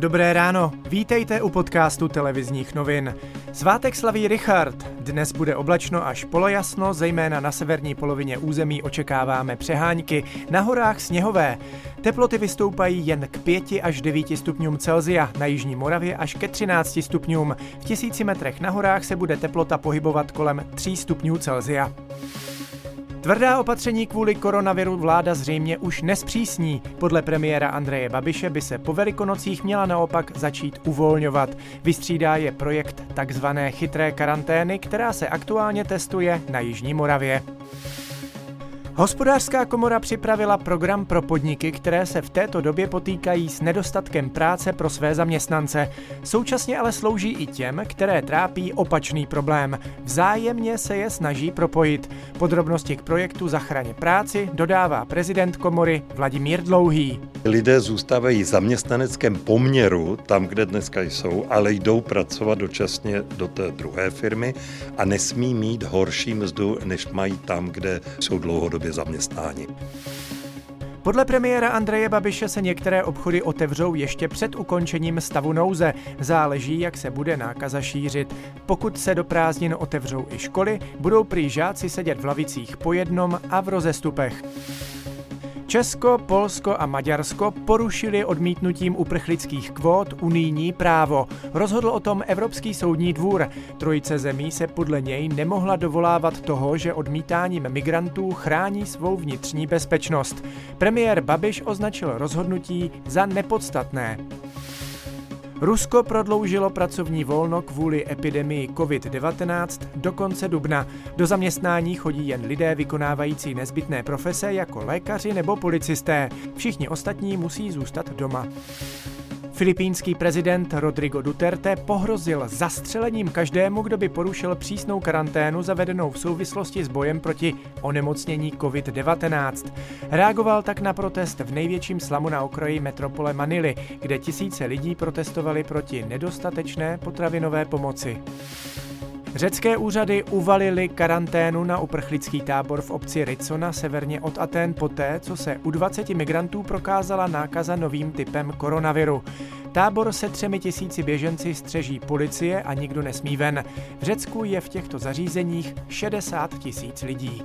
Dobré ráno, vítejte u podcastu televizních novin. Svátek slaví Richard. Dnes bude oblačno až polojasno, zejména na severní polovině území očekáváme přehánky, na horách sněhové. Teploty vystoupají jen k 5 až 9 stupňům Celzia, na jižní Moravě až ke 13 stupňům. V tisíci metrech na horách se bude teplota pohybovat kolem 3 stupňů Celzia. Tvrdá opatření kvůli koronaviru vláda zřejmě už nespřísní. Podle premiéra Andreje Babiše by se po velikonocích měla naopak začít uvolňovat. Vystřídá je projekt takzvané chytré karantény, která se aktuálně testuje na Jižní Moravě. Hospodářská komora připravila program pro podniky, které se v této době potýkají s nedostatkem práce pro své zaměstnance. Současně ale slouží i těm, které trápí opačný problém. Vzájemně se je snaží propojit. Podrobnosti k projektu Zachraně práci dodává prezident komory Vladimír Dlouhý. Lidé zůstávají v zaměstnaneckém poměru tam, kde dneska jsou, ale jdou pracovat dočasně do té druhé firmy a nesmí mít horší mzdu, než mají tam, kde jsou dlouhodobě zaměstnáni. Podle premiéra Andreje Babiše se některé obchody otevřou ještě před ukončením stavu nouze. Záleží, jak se bude nákaza šířit. Pokud se do prázdnin otevřou i školy, budou prý žáci sedět v lavicích po jednom a v rozestupech. Česko, Polsko a Maďarsko porušili odmítnutím uprchlických kvót unijní právo. Rozhodl o tom Evropský soudní dvůr. Trojice zemí se podle něj nemohla dovolávat toho, že odmítáním migrantů chrání svou vnitřní bezpečnost. Premiér Babiš označil rozhodnutí za nepodstatné. Rusko prodloužilo pracovní volno kvůli epidemii COVID-19 do konce dubna. Do zaměstnání chodí jen lidé vykonávající nezbytné profese jako lékaři nebo policisté. Všichni ostatní musí zůstat doma. Filipínský prezident Rodrigo Duterte pohrozil zastřelením každému, kdo by porušil přísnou karanténu zavedenou v souvislosti s bojem proti onemocnění COVID-19. Reagoval tak na protest v největším slamu na okraji metropole Manily, kde tisíce lidí protestovali proti nedostatečné potravinové pomoci. Řecké úřady uvalily karanténu na uprchlický tábor v obci Ricona severně od Aten poté, co se u 20 migrantů prokázala nákaza novým typem koronaviru. Tábor se třemi tisíci běženci střeží policie a nikdo nesmí ven. V Řecku je v těchto zařízeních 60 tisíc lidí.